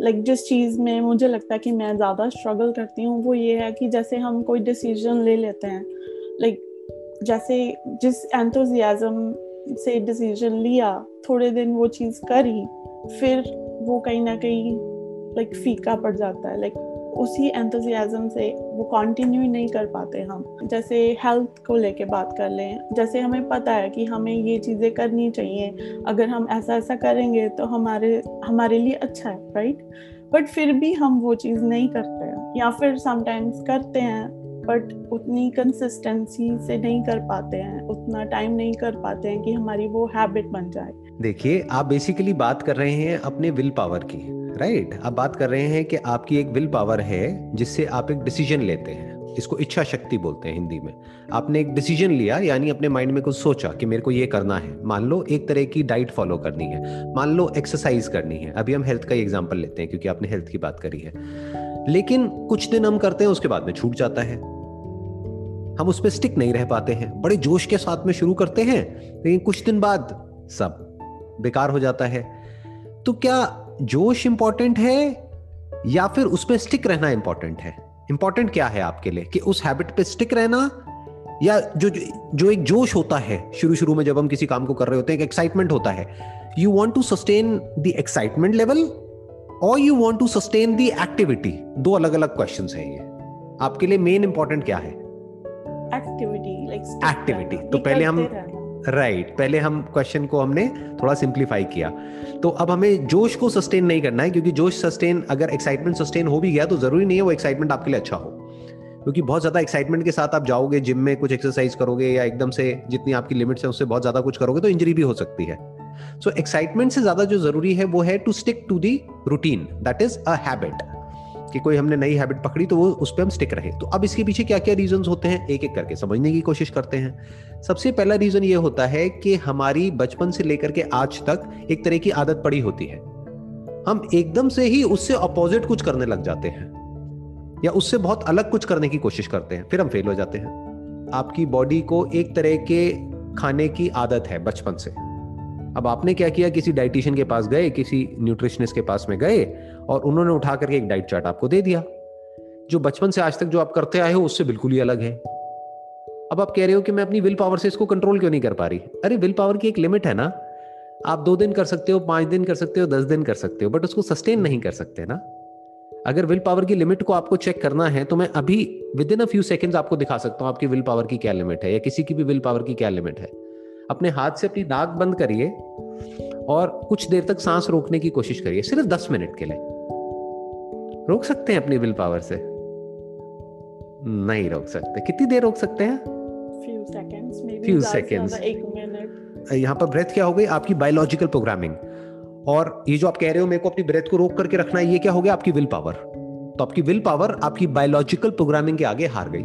Like जिस चीज़ में मुझे लगता है कि मैं ज़्यादा स्ट्रगल करती हूँ, वो ये है कि जैसे हम कोई डिसीज़न ले लेते हैं लाइक जैसे जिस एंथोजियाजम से डिसीज़न लिया, थोड़े दिन वो चीज़ करी, फिर वो कहीं ना कहीं लाइक फीका पड़ जाता है लाइक उसी एंथुजियाज्म से वो कंटिन्यू नहीं कर पाते हम। जैसे हेल्थ को लेके बात कर लें, जैसे हमें पता है कि हमें ये चीज़ें करनी चाहिए, अगर हम ऐसा ऐसा करेंगे तो हमारे हमारे लिए अच्छा है राइट बट फिर भी हम वो चीज़ नहीं करते हैं। या फिर समटाइम्स करते हैं बट उतनी कंसिस्टेंसी से नहीं कर पाते हैं, उतना टाइम नहीं कर पाते हैं कि हमारी वो हैबिट बन जाए। देखिए, आप बेसिकली बात कर रहे हैं अपने विल पावर की। राइट? आप बात कर रहे हैं कि आपकी एक विल पावर है जिससे आप एक डिसीज़न लेते हैं। इसको इच्छा शक्ति बोलते हैं हिंदी में। आपने एक डिसीज़न लिया, यानी अपने माइंड में कुछ सोचा कि मेरे को ये करना है। मान लो एक तरह की डाइट फॉलो करनी है। मान लो एक्सरसाइज करनी है। अभी हम हेल्थ का एग्ज़ाम्पल लेते हैं क्योंकि आपने हेल्थ की बात करी है। लेकिन कुछ दिन हम करते हैं, उसके बाद में छूट जाता है। हम उस पर स्टिक नहीं रह पाते हैं। बड़े जोश के साथ में शुरू करते हैं, लेकिन कुछ दिन बाद सब बेकार हो जाता है। तो क्या जोश इंपॉर्टेंट है या फिर उस पर स्टिक रहना इंपॉर्टेंट है? इंपॉर्टेंट क्या है आपके लिए? कि उस हैबिट पे स्टिक रहना या जो जो एक जोश होता है शुरू शुरू में जब हम किसी काम को कर रहे होते हैं एक एक्साइटमेंट होता है you want to sustain the excitement level और you want to sustain the activity दो अलग अलग क्वेश्चन है ये। आपके लिए मेन इंपॉर्टेंट क्या है? एक्टिविटी लाइक एक्टिविटी तो पहले हम राइट right. पहले हम क्वेश्चन को हमने थोड़ा सिंप्लीफाई किया। तो अब हमें जोश को सस्टेन नहीं करना है क्योंकि जोश सस्टेन अगर एक्साइटमेंट सस्टेन हो भी गया तो ज़रूरी नहीं है वो एक्साइटमेंट आपके लिए अच्छा हो। क्योंकि बहुत ज़्यादा एक्साइटमेंट के साथ आप जाओगे जिम में कुछ एक्सरसाइज करोगे या एकदम से जितनी आपकी लिमिट्स है उससे बहुत ज़्यादा कुछ करोगे तो इंजरी भी हो सकती है। सो so, एक्साइटमेंट से ज़्यादा जो ज़रूरी है वो है to stick to the routine that is a habit कि कोई हमने नई हैबिट पकड़ी तो वो उस पर हम स्टिक रहे। तो अब इसके पीछे क्या क्या रीजन होते हैं? एक एक करके समझने की कोशिश करते हैं। सबसे पहला रीजन ये होता है कि हमारी बचपन से लेकर के आज तक एक तरह की आदत पड़ी होती है। हम एकदम से ही उससे अपोजिट कुछ करने लग जाते हैं। या उससे बहुत अलग कुछ करने की कोशिश करते हैं, फिर हम फेल हो जाते हैं। आपकी बॉडी को एक तरह के खाने की आदत है बचपन से। अब आपने क्या किया? किसी डाइटिशियन के पास गए, किसी न्यूट्रिशनिस्ट के पास में गए और उन्होंने उठा करके एक डाइट चार्ट आपको दे दिया। जो बचपन से आज तक जो आप करते आए हो, उससे बिल्कुल ही अलग है। अब आप कह रहे हो कि मैं अपनी विल पावर से इसको कंट्रोल क्यों नहीं कर पा रही? अरे विल पावर की एक लिमिट है ना। आप दो दिन कर सकते हो, पाँच दिन कर सकते हो, दस दिन कर सकते हो बट उसको सस्टेन नहीं कर सकते ना। अगर विल पावर की लिमिट को आपको चेक करना है तो मैं अभी within a few seconds आपको दिखा सकता हूँ आपकी विल पावर की क्या लिमिट है या किसी की भी विल पावर की क्या लिमिट है। अपने हाथ से अपनी नाक बंद करिए और कुछ देर तक सांस रोकने की कोशिश करिए सिर्फ़ दस मिनट के लिए। रोक सकते हैं अपनी विल पावर से? नहीं रोक सकते। कितनी देर रोक सकते हैं? फ्यू सेकेंड्स यहाँ पर ब्रेथ क्या हो गई? आपकी बायोलॉजिकल प्रोग्रामिंग और ये जो आप कह रहे हो मेरे को अपनी ब्रेथ को रोक करके रखना है ये क्या हो गया? आपकी विल पावर तो आपकी विल पावर आपकी बायोलॉजिकल प्रोग्रामिंग के आगे हार गई।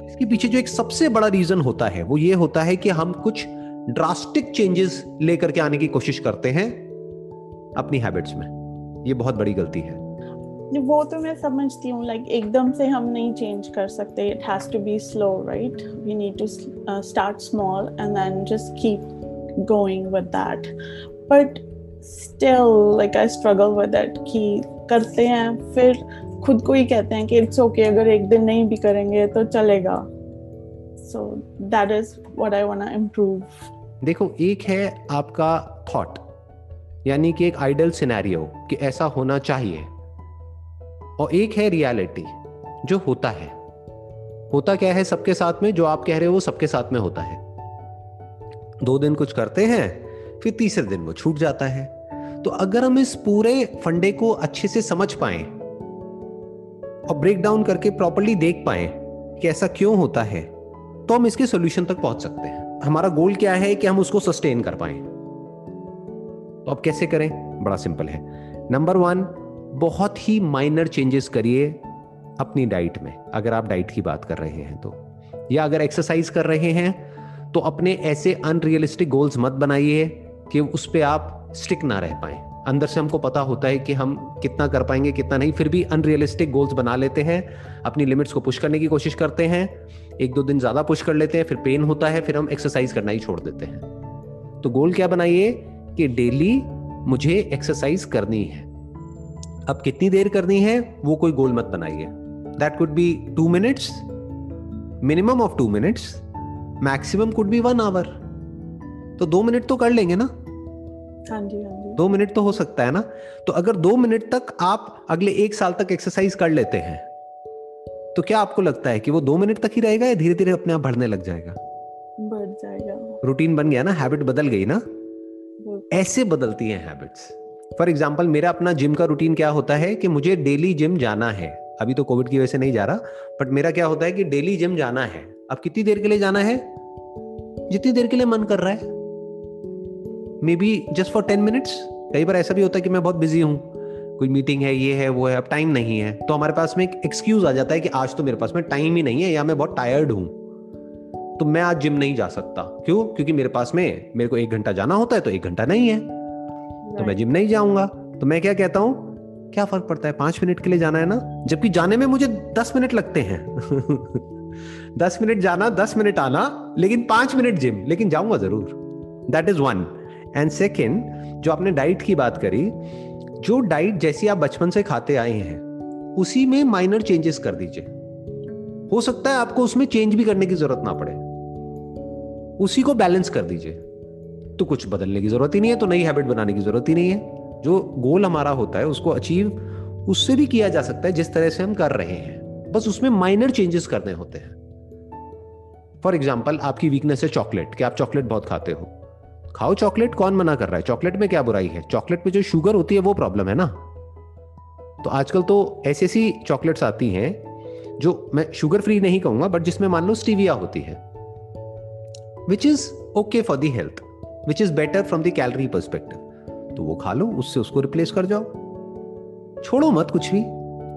इसके पीछे जो एक सबसे बड़ा रीजन होता है, वो ये होता है कि हम कुछ ड्रास्टिक चेंजेस लेकर के आने की कोशिश करते हैं अपनी हैबिट्स में। ये बहुत बड़ी गलती है। वो तो मैं समझती हूँ लाइक एकदम से हम नहीं चेंज कर सकते। It has to be slow right we need to start small and then just keep going with that but still like I struggle with that कि करते हैं, फिर खुद को ही कहते हैं कि इट्स ओके okay, अगर एक दिन नहीं भी करेंगे तो चलेगा। So that is what I want to improve देखो एक है आपका थॉट यानी कि एक आइडल सिनेरियो कि ऐसा होना चाहिए। और एक है रियलिटी जो होता है। होता क्या है सबके साथ में? जो आप कह रहे हो वो सबके साथ में होता है। दो दिन कुछ करते हैं फिर तीसरे दिन वो छूट जाता है। तो अगर हम इस पूरे फंडे को अच्छे से समझ पाए और ब्रेक डाउन करके प्रॉपरली देख पाए कि ऐसा क्यों होता है तो हम इसके सोल्यूशन तक पहुँच सकते हैं। हमारा गोल क्या है कि हम उसको सस्टेन कर पाए। तो अब कैसे करें? बड़ा सिंपल है। नंबर वन बहुत ही माइनर चेंजेस करिए अपनी डाइट में, अगर आप डाइट की बात कर रहे हैं तो। या अगर एक्सरसाइज कर रहे हैं तो अपने ऐसे अनरियलिस्टिक गोल्स मत बनाइए कि उस पर आप स्टिक ना रह पाए। अंदर से हमको पता होता है कि हम कितना कर पाएँगे, कितना नहीं। फिर भी अनरियलिस्टिक गोल्स बना लेते हैं, अपनी लिमिट्स को पुश करने की कोशिश करते हैं, एक दो दिन ज़्यादा पुश कर लेते हैं, फिर पेन होता है, फिर हम एक्सरसाइज करना ही छोड़ देते हैं। तो गोल क्या बनाइए कि डेली मुझे एक्सरसाइज करनी है। अब कितनी देर करनी है, वो कोई गोल मत बनाइए। That could be two minutes minimum of two minutes maximum could be one hour तो दो मिनट तो कर लेंगे ना। हाँ जी हाँ जी। दो मिनट तो हो सकता है ना? तो अगर दो मिनट तक आप अगले एक साल तक एक्सरसाइज कर लेते हैं तो क्या आपको लगता है कि वो दो मिनट तक ही रहेगा या धीरे धीरे अपने आप बढ़ने लग जाएगा? बढ़ जाएगा। रूटीन बन गया ना हैबिट बदल गई ना? ऐसे बदलती हैं हैबिट्स फॉर एग्ज़ाम्पल मेरा अपना जिम का रूटीन क्या होता है कि मुझे डेली जिम जाना है। अभी तो कोविड की वजह से नहीं जा रहा बट मेरा क्या होता है कि डेली जिम जाना है। अब कितनी देर के लिए जाना है? जितनी देर के लिए मन कर रहा है। Maybe just for ten minutes कई बार ऐसा भी होता है कि मैं बहुत बिज़ी हूँ। कोई मीटिंग है ये है वो है अब टाइम नहीं है। तो हमारे पास में एक एक्सक्यूज आ जाता है कि आज तो मेरे पास में टाइम ही नहीं है या मैं बहुत टायर्ड हूँ। तो मैं आज जिम नहीं जा सकता। क्यों? क्योंकि मेरे पास में मेरे को एक घंटा जाना होता है तो एक घंटा नहीं है। तो मैं जिम नहीं जाऊँगा। तो मैं क्या कहता हूँ? क्या फ़र्क पड़ता है? पाँच मिनट के लिए जाना है ना? जबकि जाने में मुझे दस मिनट लगते हैं। दस मिनट जाना दस मिनट आना लेकिन पाँच मिनट जिम लेकिन जाऊँगा ज़रूर। That is one and second जो आपने डाइट की बात करी, जो डाइट जैसी आप बचपन से खाते आए हैं, उसी में माइनर चेंजेस कर दीजिए। हो सकता है आपको उसमें चेंज भी करने की ज़रूरत ना पड़े। उसी को बैलेंस कर दीजिए। तो कुछ बदलने की ज़रूरत ही नहीं है तो नई हैबिट बनाने की ज़रूरत ही नहीं है। जो गोल हमारा होता है, उसको अचीव उससे भी किया जा सकता है, जिस तरह से हम कर रहे हैं। बस उसमें माइनर चेंजेस करने होते हैं। फॉर एग्ज़ाम्पल आपकी वीकनेस है चॉकलेट कि आप चॉकलेट बहुत खाते हो। खाओ चॉकलेट, कौन मना कर रहा है? चॉकलेट में क्या बुराई है? चॉकलेट में जो शुगर होती है, वो प्रॉब्लम है ना? तो आजकल तो ऐसी ऐसी चॉकलेट्स आती हैं, जो मैं शुगर फ्री नहीं कहूँगा बट जिसमें मान लो स्टीविया होती है which is okay for the health which is better from the calorie perspective तो वो खा लो, उससे उसको रिप्लेस कर जाओ। छोड़ो मत कुछ भी।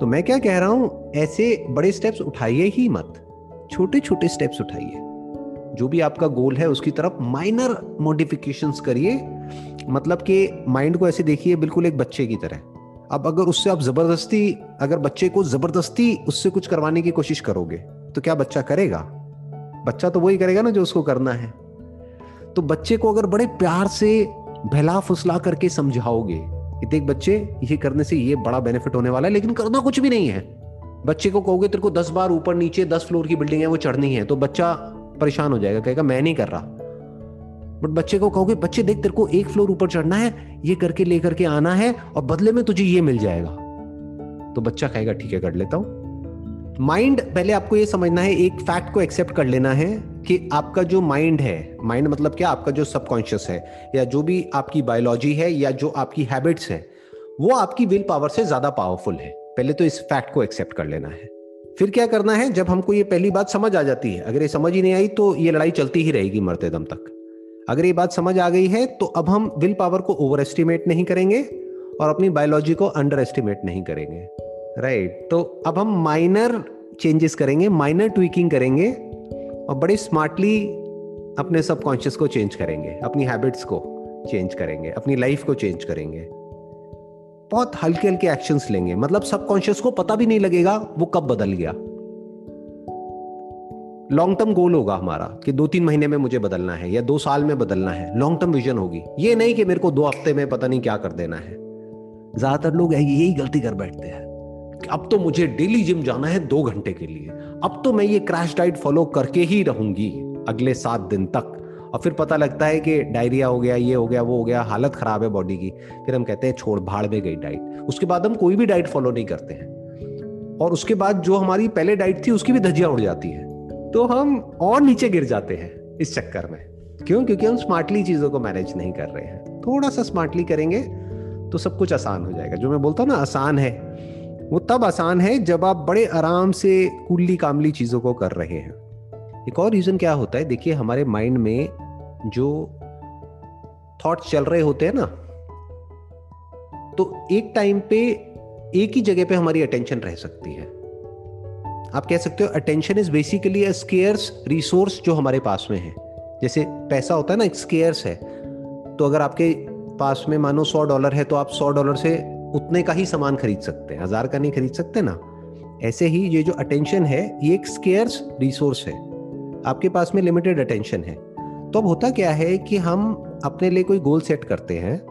तो मैं क्या कह रहा हूँ, ऐसे बड़े स्टेप्स उठाइए ही मत। छोटे छोटे स्टेप्स उठाइए। जो भी आपका गोल है, उसकी तरफ़ माइनर मॉडिफिकेशंस करिए। मतलब कि माइंड को ऐसे देखिए, बिल्कुल एक बच्चे की तरह। अब अगर उससे आप ज़बरदस्ती, अगर बच्चे को ज़बरदस्ती उससे कुछ करवाने की कोशिश करोगे तो क्या बच्चा करेगा? बच्चा तो वही करेगा ना जो उसको करना है। तो बच्चे को अगर बड़े प्यार से बहला फुसला करके समझाओगे, कि देख बच्चे, ये करने से ये बड़ा बेनिफिट होने वाला है, लेकिन करना कुछ भी नहीं है। बच्चे को कहोगे, तेरे को दस बार ऊपर नीचे दस फ्लोर की बिल्डिंग है, वो चढ़नी है। तो बच्चा परेशान हो जाएगा, कहेगा, मैं नहीं कर रहा. बट बच्चे को कहोगे, बच्चे, देख, तेरे को एक फ्लोर ऊपर चढ़ना है, ये करके लेकर के आना है और बदले में तुझे ये मिल जाएगा. तो बच्चा कहेगा, ठीक है, कर लेता हूँ. माइंड पहले आपको ये समझना है, एक फैक्ट को एक्सेप्ट कर लेना है कि आपका जो माइंड है माइंड मतलब क्या? आपका जो सबकॉन्शियस है, या जो भी आपकी बायोलॉजी है, या जो आपकी हैबिट्स है, वो आपकी विल पावर से ज़्यादा पावरफुल है। पहले तो इस फैक्ट को एक्सेप्ट कर लेना है। फिर क्या करना है? जब हमको ये पहली बात समझ आ जाती है। अगर ये समझ ही नहीं आई तो ये लड़ाई चलती ही रहेगी मरते दम तक। अगर ये बात समझ आ गई है तो अब हम विल पावर को ओवर एस्टिमेट नहीं करेंगे और अपनी बायोलॉजी को अंडर एस्टिमेट नहीं करेंगे। राइट? right. तो अब हम माइनर चेंजेस करेंगे, माइनर ट्वीकिंग करेंगे और बड़े स्मार्टली अपने सबकॉन्शियस को चेंज करेंगे, अपनी हैबिट्स को चेंज करेंगे, अपनी लाइफ को चेंज करेंगे। बहुत हल्के हल्के एक्शंस लेंगे। मतलब सबकॉन्शियस को पता भी नहीं लगेगा वो कब बदल गया। लॉन्ग टर्म गोल होगा हमारा कि दो तीन महीने में मुझे बदलना है या दो साल में बदलना है। लॉन्ग टर्म विजन होगी। ये नहीं कि मेरे को दो हफ़्ते में पता नहीं क्या कर देना है। ज़्यादातर लोग यही गलती कर बैठते हैं अब तो मुझे डेली जिम जाना है दो घंटे के लिए। अब तो मैं ये क्रैश डाइट फॉलो करके ही रहूँगी अगले सात दिन तक। और फिर पता लगता है कि डायरिया हो गया, ये हो गया, वो हो गया, हालत खराब है बॉडी की। फिर हम कहते हैं, छोड़, भाड़ में गई डाइट उसके बाद हम कोई भी डाइट फॉलो नहीं करते हैं। और उसके बाद जो हमारी पहले डाइट थी, उसकी भी धजिया उड़ जाती है। तो हम और नीचे गिर जाते हैं इस चक्कर में। क्यों? क्योंकि हम स्मार्टली चीज़ों को मैनेज नहीं कर रहे हैं। थोड़ा सा स्मार्टली करेंगे तो सब कुछ आसान हो जाएगा। जो मैं बोलता हूँ ना, आसान है, वो तब आसान है जब आप बड़े आराम से कुल्ली कामली चीज़ों को कर रहे हैं। एक और रीजन क्या होता है? देखिए, हमारे माइंड में जो थॉट्स चल रहे होते हैं ना तो एक टाइम पे एक ही जगह पे हमारी अटेंशन रह सकती है। आप कह सकते हो attention is basically scarce resource जो हमारे पास में है। जैसे पैसा होता है ना, एक स्केयर्स है। तो अगर आपके पास में मानो सौ डॉलर है तो आप सौ डॉलर से उतने का ही सामान खरीद सकते हैं। हज़ार का नहीं खरीद सकते ना। ऐसे ही ये जो अटेंशन है, ये एक स्केयर्स रिसोर्स है। आपके पास में लिमिटेड अटेंशन है। तो अब होता क्या है कि हम अपने लिए कोई गोल सेट करते हैं,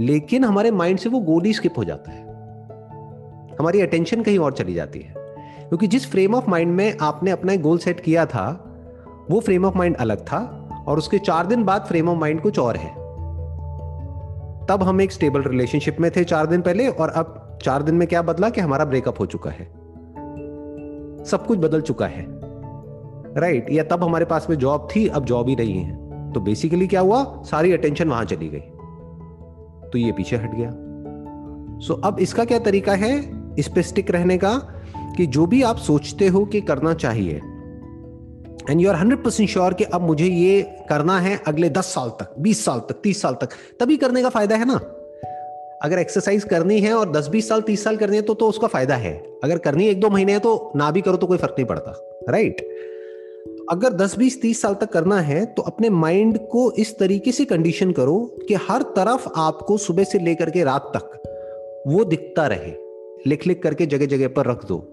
लेकिन हमारे माइंड से वो गोल ही स्किप हो जाता है। हमारी अटेंशन कहीं और चली जाती है। क्योंकि जिस फ्रेम ऑफ़ माइंड में आपने अपना गोल सेट किया था, वो फ्रेम ऑफ़ माइंड अलग था और उसके चार दिन बाद फ्रेम ऑफ़ माइंड कुछ और है। तब हम एक स्टेबल रिलेशनशिप में थे चार दिन पहले और अब चार दिन में क्या बदला कि हमारा ब्रेकअप हो चुका है। सब कुछ बदल चुका है। राइट या तब हमारे पास में जॉब थी, अब जॉब ही नहीं है। तो बेसिकली क्या हुआ? सारी अटेंशन वहाँ चली गई। तो ये पीछे हट गया। सो अब इसका क्या तरीका है? स्टिक रहने का, कि जो भी आप सोचते हो कि करना चाहिए and you are hundred percent sure कि अब मुझे ये करना है अगले दस साल तक, बीस साल तक, तीस साल तक, तभी करने का फ़ायदा है ना? अगर एक्सरसाइज करनी है और दस, बीस साल, तीस साल करनी है तो तो उसका फ़ायदा है। अगर करनी है एक दो महीने है तो ना भी करो तो कोई फ़र्क नहीं पड़ता। राइट तो अगर दस, बीस, तीस साल तक करना है तो अपने माइंड को इस तरीके से कंडीशन करो कि हर तरफ़ आपको सुबह से लेकर के रात तक वो दिखता रहे। लिख लिख करके जगह जगह पर रख दो।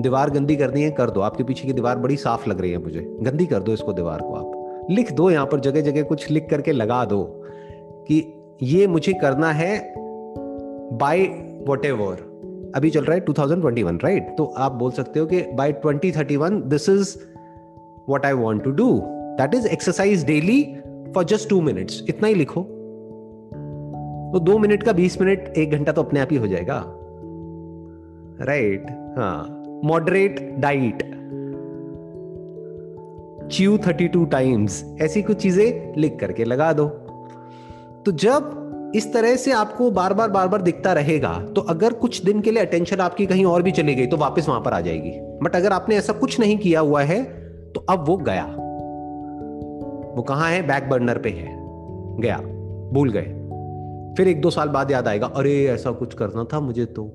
दीवार गंदी करनी है, कर दो। आपके पीछे की दीवार बड़ी साफ़ लग रही है मुझे। गंदी कर दो इसको दीवार को आप। लिख दो यहाँ पर जगह जगह कुछ लिख करके लगा दो कि ये मुझे करना है बाय वट एवर अभी चल रहा है 2021 राइट right? तो आप बोल सकते हो कि by 2031 this is what I want to do that is exercise daily for just two minutes इतना ही लिखो। तो दो मिनट का बीस मिनट एक घंटा तो अपने आप ही हो जाएगा। राइट right, हाँ। Moderate diet chew thirty two times ऐसी कुछ चीज़ें लिख करके लगा दो। तो जब इस तरह से आपको बार बार बार बार दिखता रहेगा तो अगर कुछ दिन के लिए अटेंशन आपकी कहीं और भी चली गई तो वापस वहाँ पर आ जाएगी। बट अगर आपने ऐसा कुछ नहीं किया हुआ है तो अब वो गया। वो कहाँ है? बैक बर्नर पे है। गया। भूल गए। फिर एक दो साल बाद याद आएगा अरे ऐसा कुछ करना था मुझे तो।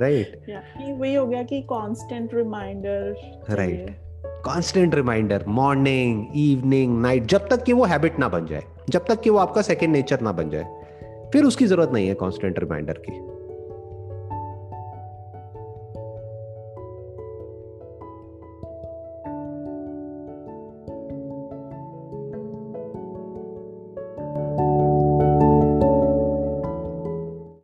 Right right. yeah, वही हो गया कि constant reminder right constant reminder morning evening night जब तक कि वो हैबिट ना बन जाए जब तक कि वो आपका सेकेंड नेचर ना बन जाए। फिर उसकी ज़रूरत नहीं है कांस्टेंट रिमाइंडर की।